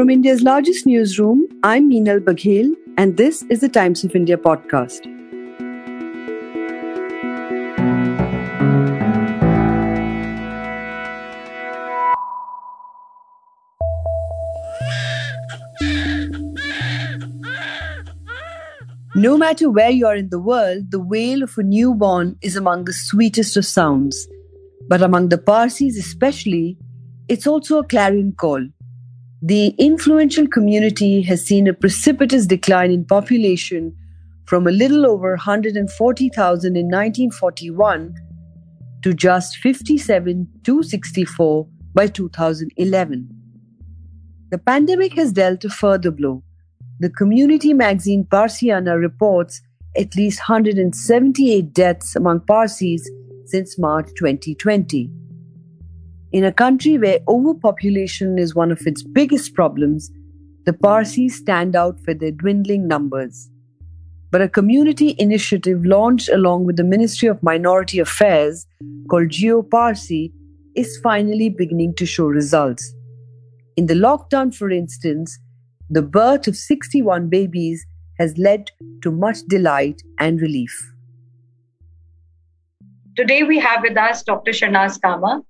From India's largest newsroom, I'm Meenal Baghel, and this is the Times of India podcast. No matter where you are in the world, the wail of a newborn is among the sweetest of sounds. But among the Parsis, especially, it's also a clarion call. The influential community has seen a precipitous decline in population from a little over 140,000 in 1941 to just 57 to 64 by 2011. The pandemic has dealt a further blow. The community magazine Parsiana reports at least 178 deaths among Parsis since March 2020. In a country where overpopulation is one of its biggest problems, the Parsis stand out for their dwindling numbers. But a community initiative launched along with the Ministry of Minority Affairs called Jio Parsi is finally beginning to show results. In the lockdown, for instance, the birth of 61 babies has led to much delight and relief. Today we have with us Dr. Shernaz Cama.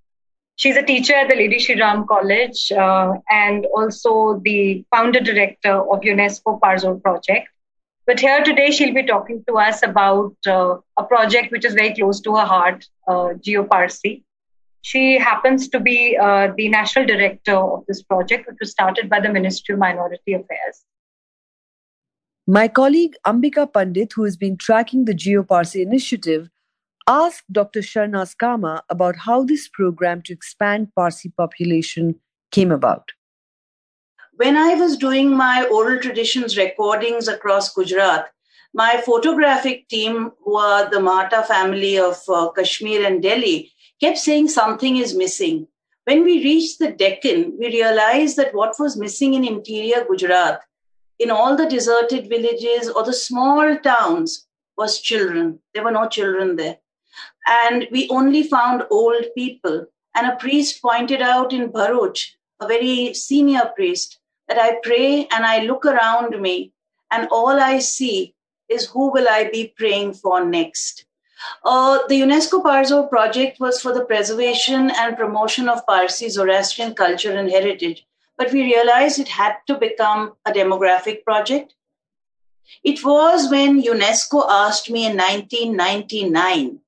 She's a teacher at the Lady Shri Ram College uh, and also the founder director of UNESCO Parzor project. But here today, she'll be talking to us about uh, a project which is very close to her heart, uh, Jio Parsi. She happens to be uh, the national director of this project, which was started by the Ministry of Minority Affairs. My colleague Ambika Pandit, who has been tracking the Jio Parsi initiative, asked Dr. Shernaz Cama about how this program to expand Parsi population came about. When I was doing my oral traditions recordings across Gujarat, my photographic team, who are the Mata family of uh, Kashmir and Delhi, kept saying something is missing. When we reached the Deccan, we realized that what was missing in interior Gujarat, in all the deserted villages or the small towns, was children. There were no children there and we only found old people. And a priest pointed out in Bharuch, a very senior priest, that I pray and I look around me, and all I see is who will I be praying for next. Uh, the UNESCO Parzor project was for the preservation and promotion of Parsi Zoroastrian culture and heritage, but we realized it had to become a demographic project. It was when UNESCO asked me in 1999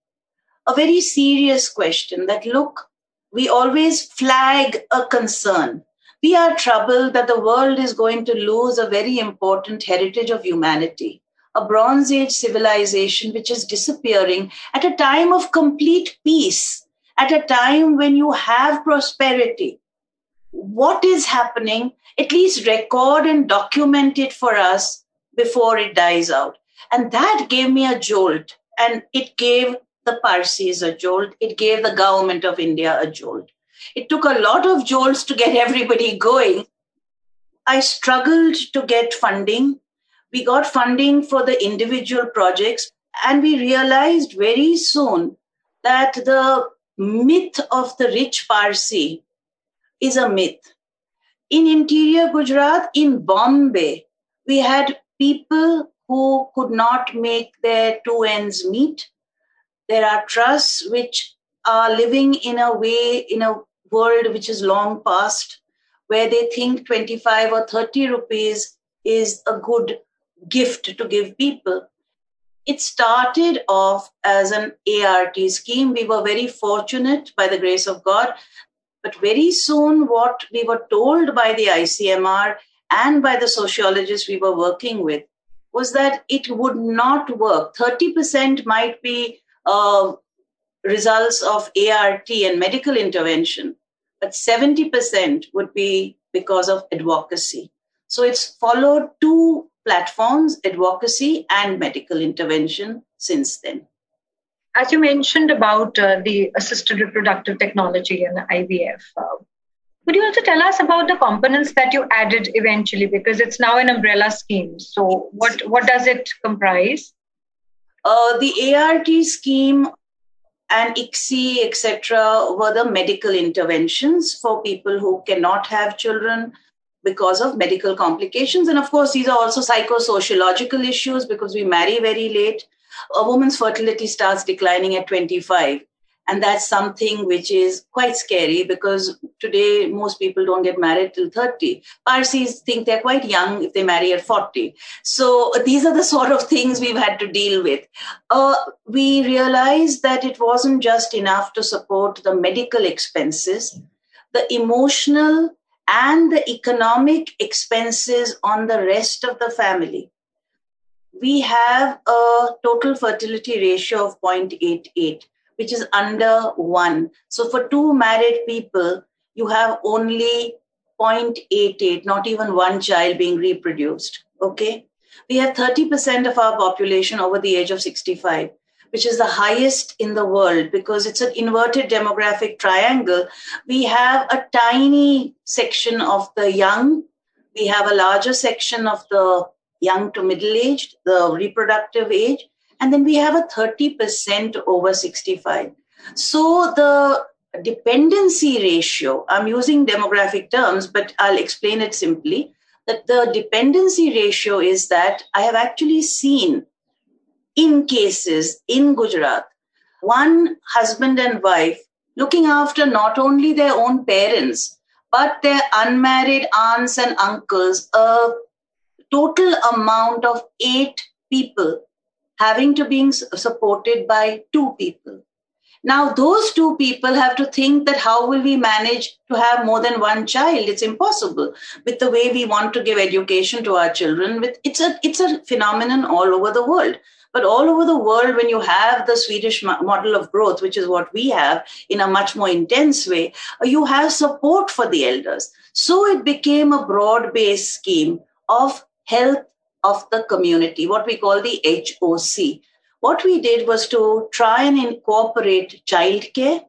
a very serious question that look, we always flag a concern. We are troubled that the world is going to lose a very important heritage of humanity, a Bronze Age civilization which is disappearing at a time of complete peace, at a time when you have prosperity. What is happening? At least record and document it for us before it dies out. And that gave me a jolt and it gave the Parsis a jolt. It gave the government of India a jolt. It took a lot of jolts to get everybody going. I struggled to get funding. We got funding for the individual projects, and we realized very soon that the myth of the rich Parsi is a myth. In interior Gujarat, in Bombay, we had people who could not make their two ends meet there are trusts which are living in a way, in a world which is long past, where they think 25 or 30 rupees is a good gift to give people. It started off as an ART scheme. We were very fortunate by the grace of God. But very soon, what we were told by the ICMR and by the sociologists we were working with was that it would not work. 30% might be uh, results of ART and medical intervention, but 70% would be because of advocacy. So it's followed two platforms, advocacy and medical intervention, since then. As you mentioned about uh, the assisted reproductive technology and IVF, uh, could you also tell us about the components that you added eventually? Because it's now an umbrella scheme. So, what, what does it comprise? Uh, the ART scheme and ICSI, etc., were the medical interventions for people who cannot have children. because of medical complications. And of course, these are also psychosociological issues because we marry very late. A woman's fertility starts declining at 25. And that's something which is quite scary because today most people don't get married till 30. Parsis think they're quite young if they marry at 40. So these are the sort of things we've had to deal with. Uh, we realized that it wasn't just enough to support the medical expenses, the emotional and the economic expenses on the rest of the family. We have a total fertility ratio of 0.88 which is under one. So for two married people, you have only 0.88, not even one child being reproduced. Okay. We have 30% of our population over the age of 65, which is the highest in the world because it's an inverted demographic triangle. We have a tiny section of the young, we have a larger section of the young to middle aged, the reproductive age, and then we have a 30% over 65. So the dependency ratio, I'm using demographic terms, but I'll explain it simply that the dependency ratio is that I have actually seen in cases in Gujarat, one husband and wife looking after not only their own parents, but their unmarried aunts and uncles, a total amount of eight people having to being supported by two people. Now, those two people have to think that how will we manage to have more than one child? It's impossible with the way we want to give education to our children. With it's a it's a phenomenon all over the world. But all over the world, when you have the Swedish model of growth, which is what we have in a much more intense way, uh, you have support for the elders. So it became a broad based scheme of health of the community, what we call the HOC. What we did was to try and incorporate childcare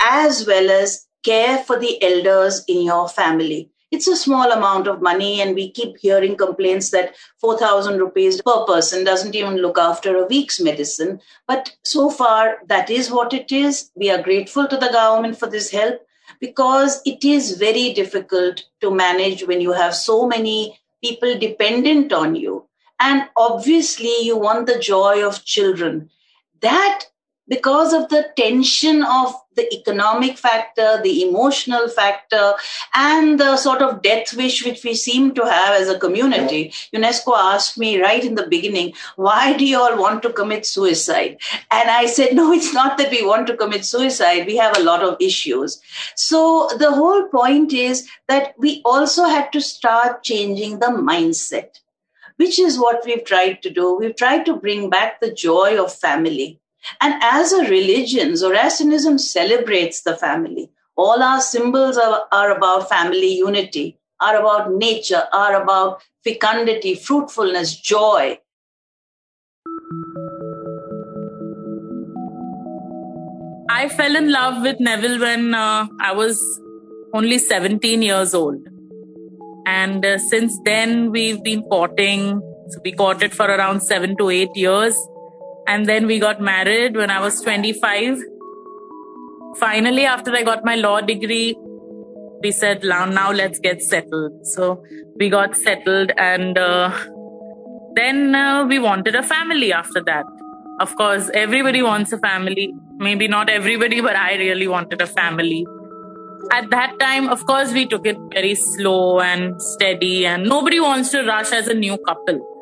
as well as care for the elders in your family. It's a small amount of money, and we keep hearing complaints that 4,000 rupees per person doesn't even look after a week's medicine. But so far, that is what it is. We are grateful to the government for this help because it is very difficult to manage when you have so many people dependent on you. And obviously, you want the joy of children. That because of the tension of the economic factor, the emotional factor, and the sort of death wish which we seem to have as a community. UNESCO asked me right in the beginning, why do you all want to commit suicide? And I said, no, it's not that we want to commit suicide. We have a lot of issues. So the whole point is that we also had to start changing the mindset. Which is what we've tried to do. We've tried to bring back the joy of family and as a religion, Zoroastrianism celebrates the family. All our symbols are, are about family unity, are about nature, are about fecundity, fruitfulness, joy. I fell in love with Neville when uh, I was only 17 years old. And uh, since then, we've been courting. So we courted for around seven to eight years. And then we got married when I was 25. Finally, after I got my law degree, we said, now let's get settled. So we got settled and uh, then uh, we wanted a family after that. Of course, everybody wants a family. Maybe not everybody, but I really wanted a family. At that time, of course, we took it very slow and steady, and nobody wants to rush as a new couple.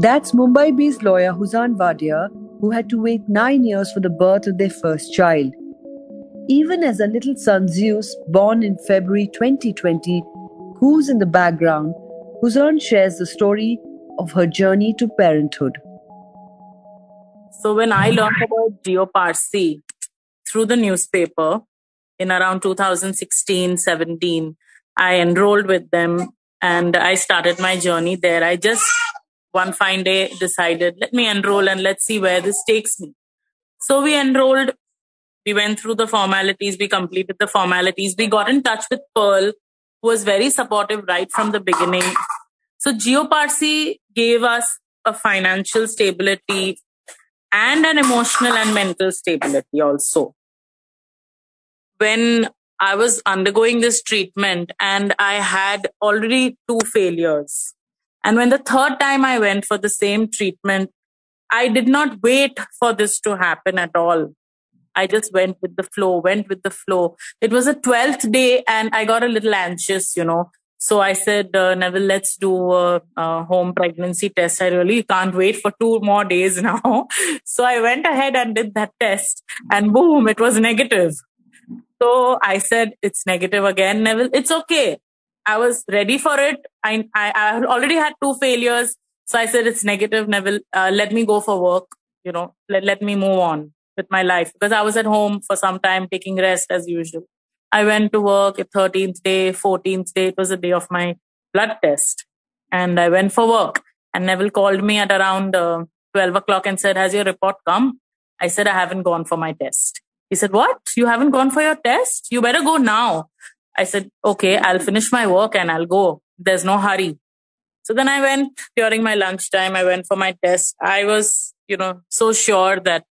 That's Mumbai based lawyer Huzan Wadia, who had to wait nine years for the birth of their first child. Even as a little son Zeus, born in February 2020, who's in the background, Huzan shares the story of her journey to parenthood. So, when I learned about Jio Parsi through the newspaper in around 2016 17, I enrolled with them and I started my journey there. I just one fine day decided, let me enroll and let's see where this takes me. So we enrolled. We went through the formalities. We completed the formalities. We got in touch with Pearl, who was very supportive right from the beginning. So Jio Parsi gave us a financial stability and an emotional and mental stability also. When I was undergoing this treatment and I had already two failures. And when the third time I went for the same treatment, I did not wait for this to happen at all. I just went with the flow, went with the flow. It was a 12th day and I got a little anxious, you know. So I said, uh, Neville, let's do a, a, home pregnancy test. I really can't wait for two more days now. so I went ahead and did that test and boom, it was negative. So I said, it's negative again, Neville. It's okay. I was ready for it. I, I, I already had two failures. So I said, it's negative, Neville. Uh, let me go for work. You know, let, let me move on with my life because I was at home for some time taking rest as usual. I went to work at 13th day, 14th day. It was the day of my blood test. And I went for work. And Neville called me at around uh, 12 o'clock and said, Has your report come? I said, I haven't gone for my test. He said, What? You haven't gone for your test? You better go now. I said, Okay, I'll finish my work and I'll go. There's no hurry. So then I went during my lunchtime. I went for my test. I was, you know, so sure that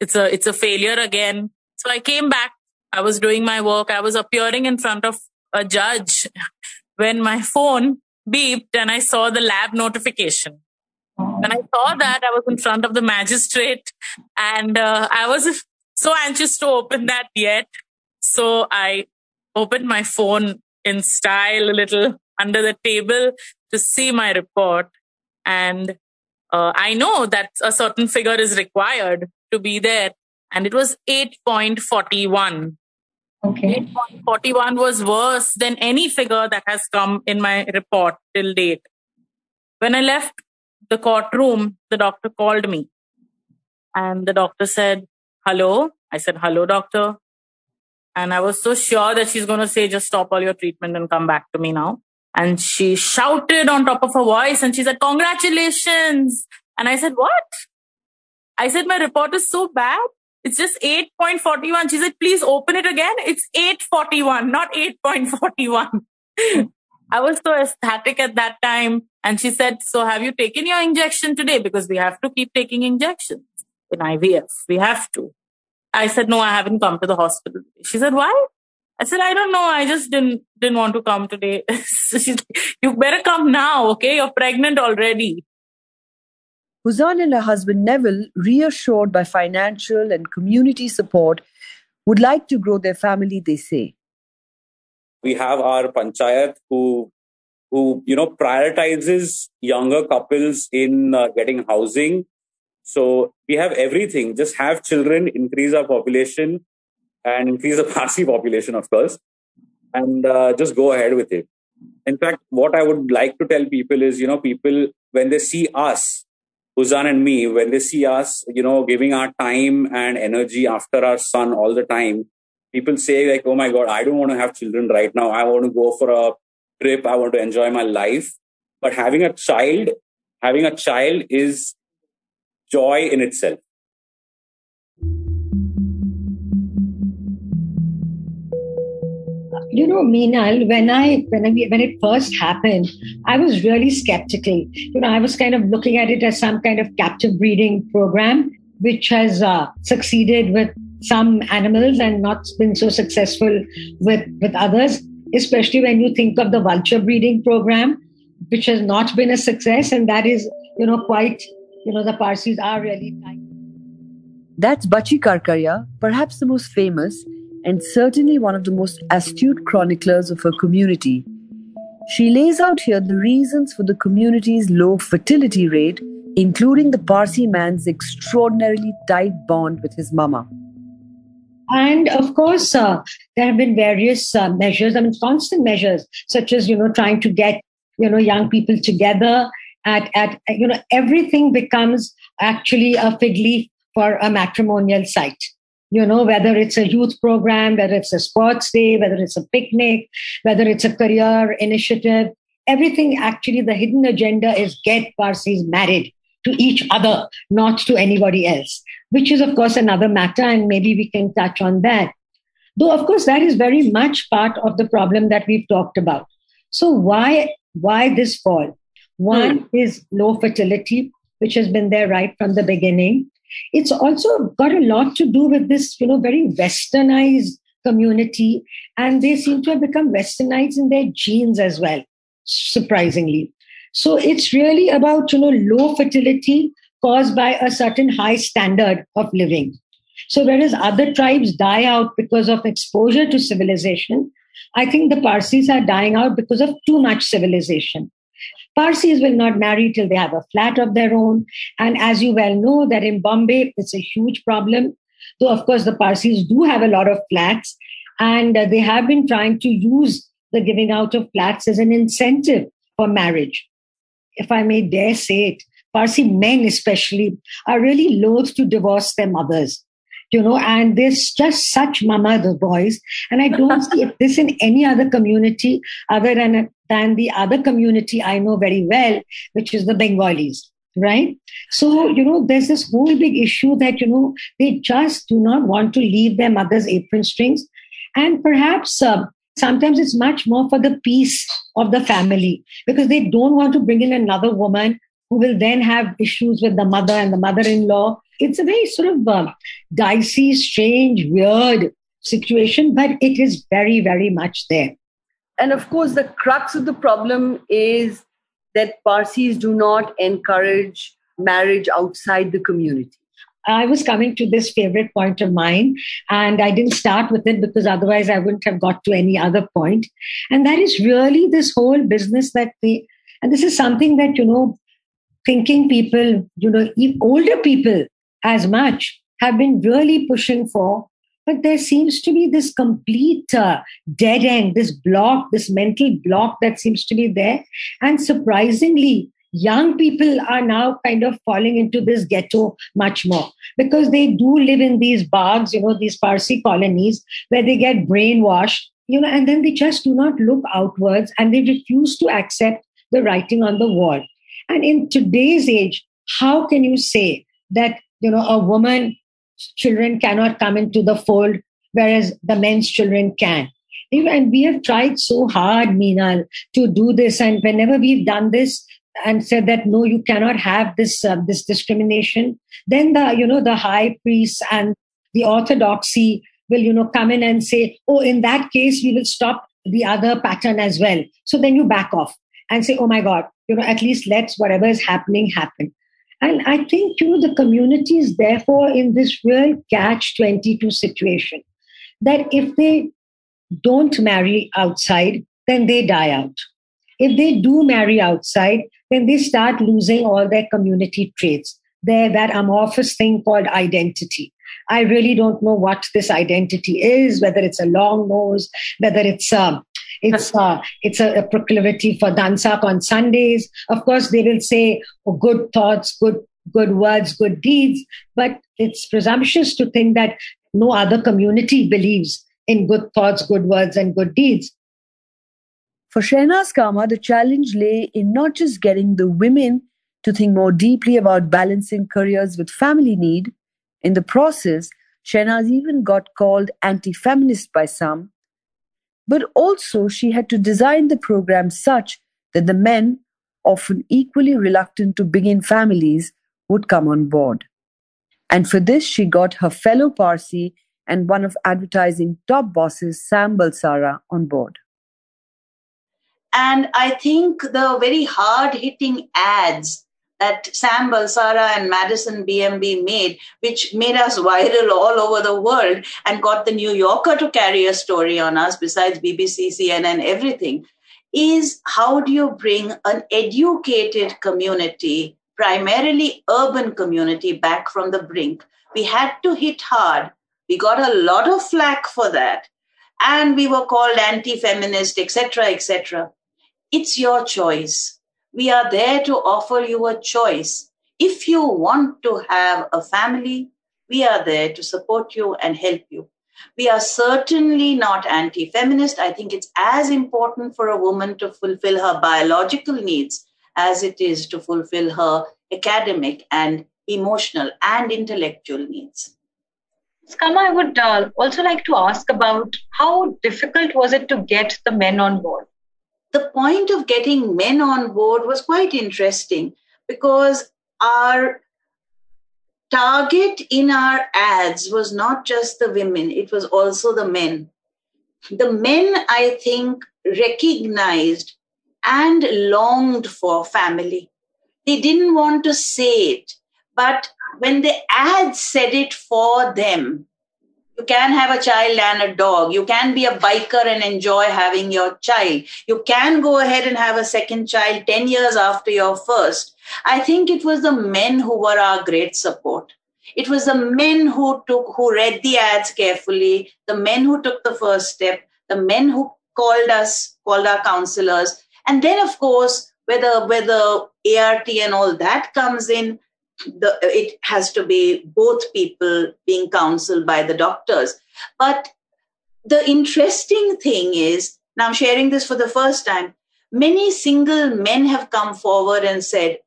it's a, it's a failure again. So I came back I was doing my work. I was appearing in front of a judge when my phone beeped and I saw the lab notification. When I saw that, I was in front of the magistrate and uh, I was so anxious to open that yet. So I opened my phone in style a little under the table to see my report. And uh, I know that a certain figure is required to be there and it was 8.41. Okay. 8.41 was worse than any figure that has come in my report till date. When I left the courtroom, the doctor called me and the doctor said, Hello. I said, Hello, doctor. And I was so sure that she's going to say, Just stop all your treatment and come back to me now. And she shouted on top of her voice and she said, Congratulations. And I said, What? I said, My report is so bad. It's just 8.41. She said, please open it again. It's 841, not 8.41. I was so ecstatic at that time. And she said, so have you taken your injection today? Because we have to keep taking injections in IVF. We have to. I said, no, I haven't come to the hospital. She said, why? I said, I don't know. I just didn't, didn't want to come today. so she's, you better come now. Okay. You're pregnant already. Huzan and her husband Neville, reassured by financial and community support, would like to grow their family, they say. We have our panchayat who, who you know, prioritizes younger couples in uh, getting housing. So we have everything. Just have children, increase our population, and increase the Parsi population, of course, and uh, just go ahead with it. In fact, what I would like to tell people is, you know, people when they see us Huzan and me, when they see us, you know, giving our time and energy after our son all the time, people say like, "Oh my God, I don't want to have children right now. I want to go for a trip. I want to enjoy my life." But having a child, having a child is joy in itself. you know, Meenal, when I when I, when it first happened, I was really skeptical. You know, I was kind of looking at it as some kind of captive breeding program, which has uh, succeeded with some animals and not been so successful with with others. Especially when you think of the vulture breeding program, which has not been a success, and that is, you know, quite, you know, the Parsis are really. Tight. That's Bachi Karkaria, perhaps the most famous and certainly one of the most astute chroniclers of her community. She lays out here the reasons for the community's low fertility rate, including the Parsi man's extraordinarily tight bond with his mama. And of course, uh, there have been various uh, measures, I mean, constant measures, such as, you know, trying to get, you know, young people together at, at you know, everything becomes actually a fig leaf for a matrimonial site you know, whether it's a youth program, whether it's a sports day, whether it's a picnic, whether it's a career initiative, everything actually, the hidden agenda is get Parsis married to each other, not to anybody else, which is, of course, another matter, and maybe we can touch on that. Though, of course, that is very much part of the problem that we've talked about. So, why, why this fall? One hmm. is low fertility, which has been there right from the beginning. It's also got a lot to do with this, you know, very westernized community, and they seem to have become westernized in their genes as well, surprisingly. So it's really about, you know, low fertility caused by a certain high standard of living. So whereas other tribes die out because of exposure to civilization, I think the Parsis are dying out because of too much civilization. Parsis will not marry till they have a flat of their own. And as you well know, that in Bombay, it's a huge problem. Though, of course, the Parsis do have a lot of flats, and uh, they have been trying to use the giving out of flats as an incentive for marriage. If I may dare say it, Parsi men, especially, are really loath to divorce their mothers you know, and there's just such mama the boys. And I don't see this in any other community other than, than the other community I know very well, which is the Bengalis. Right. So, you know, there's this whole big issue that, you know, they just do not want to leave their mother's apron strings. And perhaps uh, sometimes it's much more for the peace of the family because they don't want to bring in another woman who will then have issues with the mother and the mother in law it's a very sort of uh, dicey, strange, weird situation, but it is very, very much there. And of course, the crux of the problem is that Parsis do not encourage marriage outside the community. I was coming to this favorite point of mine, and I didn't start with it because otherwise I wouldn't have got to any other point. And that is really this whole business that they, and this is something that, you know, thinking people, you know, older people as much have been really pushing for but there seems to be this complete uh, dead end this block this mental block that seems to be there. And surprisingly young people are now kind of falling into this ghetto much more because they do live in these bags you know these parsi colonies where they get brainwashed you know and then they just do not look outwards and they refuse to accept the writing on the wall and in today's age how can you say that you know, a woman children cannot come into the fold, whereas the men's children can. And we have tried so hard, Meenal, to do this. And whenever we've done this and said that no, you cannot have this uh, this discrimination, then the you know the high priests and the orthodoxy will you know come in and say, oh, in that case we will stop the other pattern as well. So then you back off and say, oh my God, you know, at least let's whatever is happening happen. And I think, you know, the community is therefore in this real catch 22 situation that if they don't marry outside, then they die out. If they do marry outside, then they start losing all their community traits. They're that amorphous thing called identity. I really don't know what this identity is, whether it's a long nose, whether it's a um, it's uh, it's a, a, proclivity for dansak on Sundays. Of course, they will say oh, good thoughts, good good words, good deeds, but it's presumptuous to think that no other community believes in good thoughts, good words, and good deeds. For Shernaz Cama, the challenge lay in not just getting the women to think more deeply about balancing careers with family need. In the process, Shernaz even got called anti feminist by some but also she had to design the program such that the men, often equally reluctant to begin families, would come on board. And for this, she got her fellow Parsi and one of advertising top bosses, Sam Balsara, on board. And I think the very hard hitting ads that Sam Balsara and Madison BMB made, which made us viral all over the world and got the New Yorker to carry a story on us, besides BBC, CNN, and everything, is how do you bring an educated community, primarily urban community, back from the brink? We had to hit hard. We got a lot of flack for that. And we were called anti feminist, etc., etc. It's your choice we are there to offer you a choice. If you want to have a family, we are there to support you and help you. We are certainly not anti feminist. I think it's as important for a woman to fulfill her biological needs as it is to fulfill her academic and emotional and intellectual needs. Skama, I would uh, also like to ask about how difficult was it to get the men on board? The point of getting men on board was quite interesting because our target in our ads was not just the women, it was also the men. the men, I think, recognized and longed for family. They didn't want to say it, but when the ads said it for them, you can have a child and a dog. You can be a biker and enjoy having your child. You can go ahead and have a second child 10 years after your first. I think it was the men who were our great support. It was the men who took, who read the ads carefully, the men who took the first step, the men who called us, called our counselors. And then, of course, whether, whether ART and all that comes in, the, it has to be both people being counseled by the doctors. But the interesting thing is, now I'm sharing this for the first time, many single men have come forward and said,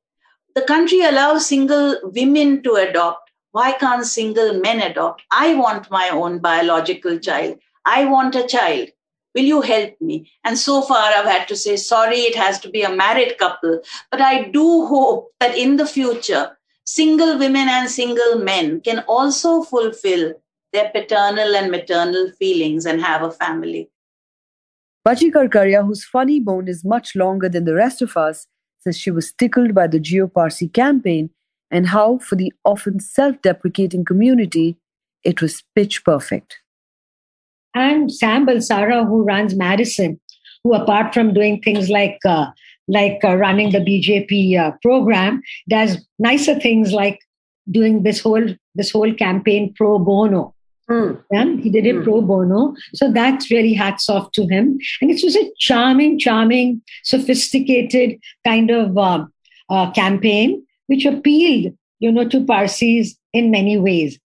the country allows single women to adopt. Why can't single men adopt? I want my own biological child. I want a child. Will you help me? And so far, I've had to say, sorry, it has to be a married couple. But I do hope that in the future, single women and single men can also fulfill their paternal and maternal feelings and have a family. Bachi Karkaria, whose funny bone is much longer than the rest of us, says she was tickled by the Jio Parsi campaign and how, for the often self deprecating community, it was pitch perfect. And Sam Balsara, who runs Madison, who apart from doing things like uh, like uh, running the BJP uh, program, does nicer things like doing this whole this whole campaign pro bono. Mm. Yeah, he did it mm. pro bono. So that's really hats off to him. And it was a charming, charming, sophisticated kind of uh, uh, campaign which appealed, you know, to Parsis in many ways.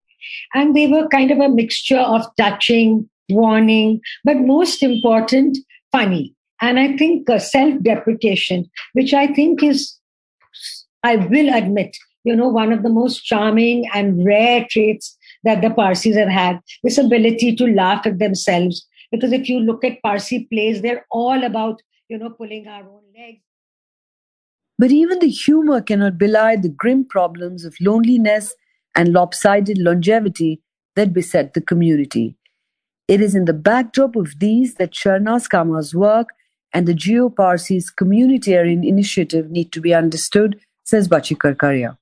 And they were kind of a mixture of touching, warning, but most important, funny and I think uh, self deprecation, which I think is, I will admit, you know, one of the most charming and rare traits that the Parsis have had this ability to laugh at themselves. Because if you look at Parsi plays, they're all about, you know, pulling our own legs. But even the humor cannot belie the grim problems of loneliness and lopsided longevity that beset the community. It is in the backdrop of these that Shernaz Cama's work and the Jio Parsis communitarian initiative need to be understood, says Bachi Karkaria.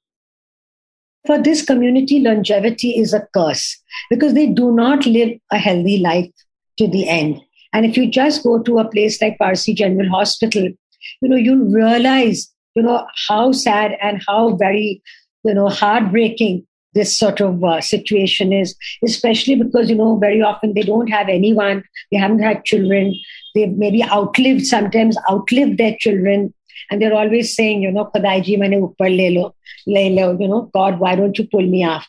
For this community, longevity is a curse because they do not live a healthy life to the end. And if you just go to a place like Parsi General Hospital, you know, you realize, you know, how sad and how very, you know, heartbreaking this sort of uh, situation is, especially because, you know, very often they don't have anyone, they haven't had children, they've maybe outlived, sometimes outlived their children. And they're always saying, you know, Khadaiji mane upar le lo, le lo, you know, God, why don't you pull me off?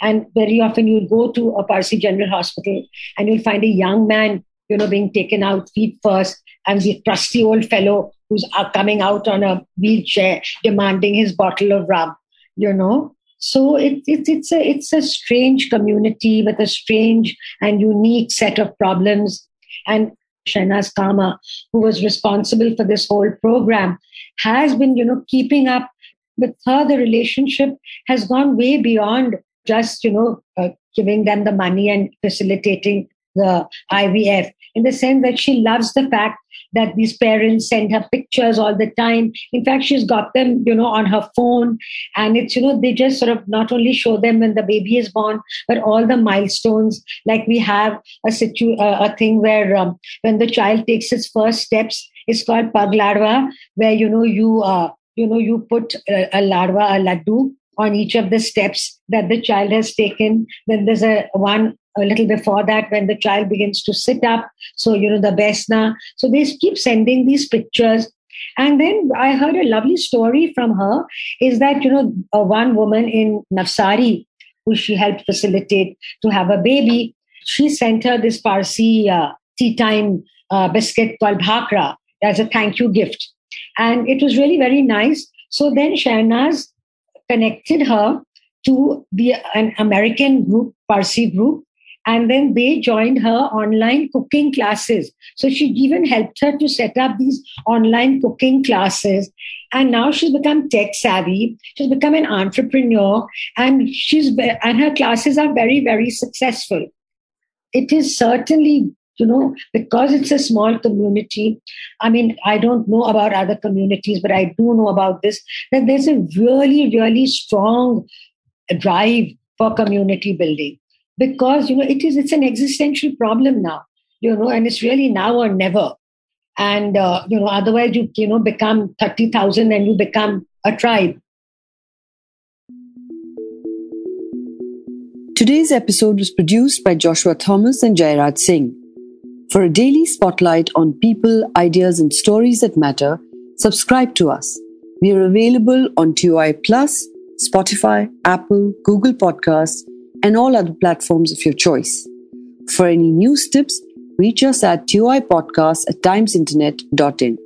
And very often you'll go to a Parsi General Hospital and you'll find a young man, you know, being taken out feet first, and the trusty old fellow who's uh, coming out on a wheelchair demanding his bottle of rum, you know. So it, it, it's, a, it's a strange community with a strange and unique set of problems. And Shernaz Cama, who was responsible for this whole program, has been, you know, keeping up with her. The relationship has gone way beyond just, you know, uh, giving them the money and facilitating the IVF in the sense that she loves the fact that these parents send her pictures all the time. In fact, she's got them, you know, on her phone. And it's, you know, they just sort of not only show them when the baby is born, but all the milestones. Like we have a situ, uh, a thing where um, when the child takes its first steps, it's called Pag Ladwa, where, you know, you, uh, you know, you put a, a ladwa, a laddu on each of the steps that the child has taken. Then there's a one a little before that when the child begins to sit up. So, you know, the Besna. So they keep sending these pictures. And then I heard a lovely story from her is that, you know, one woman in Navsari, who she helped facilitate to have a baby, she sent her this Parsi uh, tea time uh, biscuit called Bhakra as a thank you gift. And it was really very nice. So then Shernaz connected her to the an American group, Parsi group, and then they joined her online cooking classes. So she even helped her to set up these online cooking classes. And now she's become tech savvy. She's become an entrepreneur and she's, and her classes are very, very successful. It is certainly you know, because it's a small community. I mean, I don't know about other communities, but I do know about this that there's a really, really strong drive for community building because you know it is it's an existential problem now you know and it's really now or never and uh, you know otherwise you you know become 30000 and you become a tribe Today's episode was produced by Joshua Thomas and Jairaj Singh. For a daily spotlight on people, ideas, and stories that matter, subscribe to us. We are available on TOI Plus, Spotify, Apple, Google Podcasts, and all other platforms of your choice. For any news tips, reach us at toipodcast at timesinternet.in.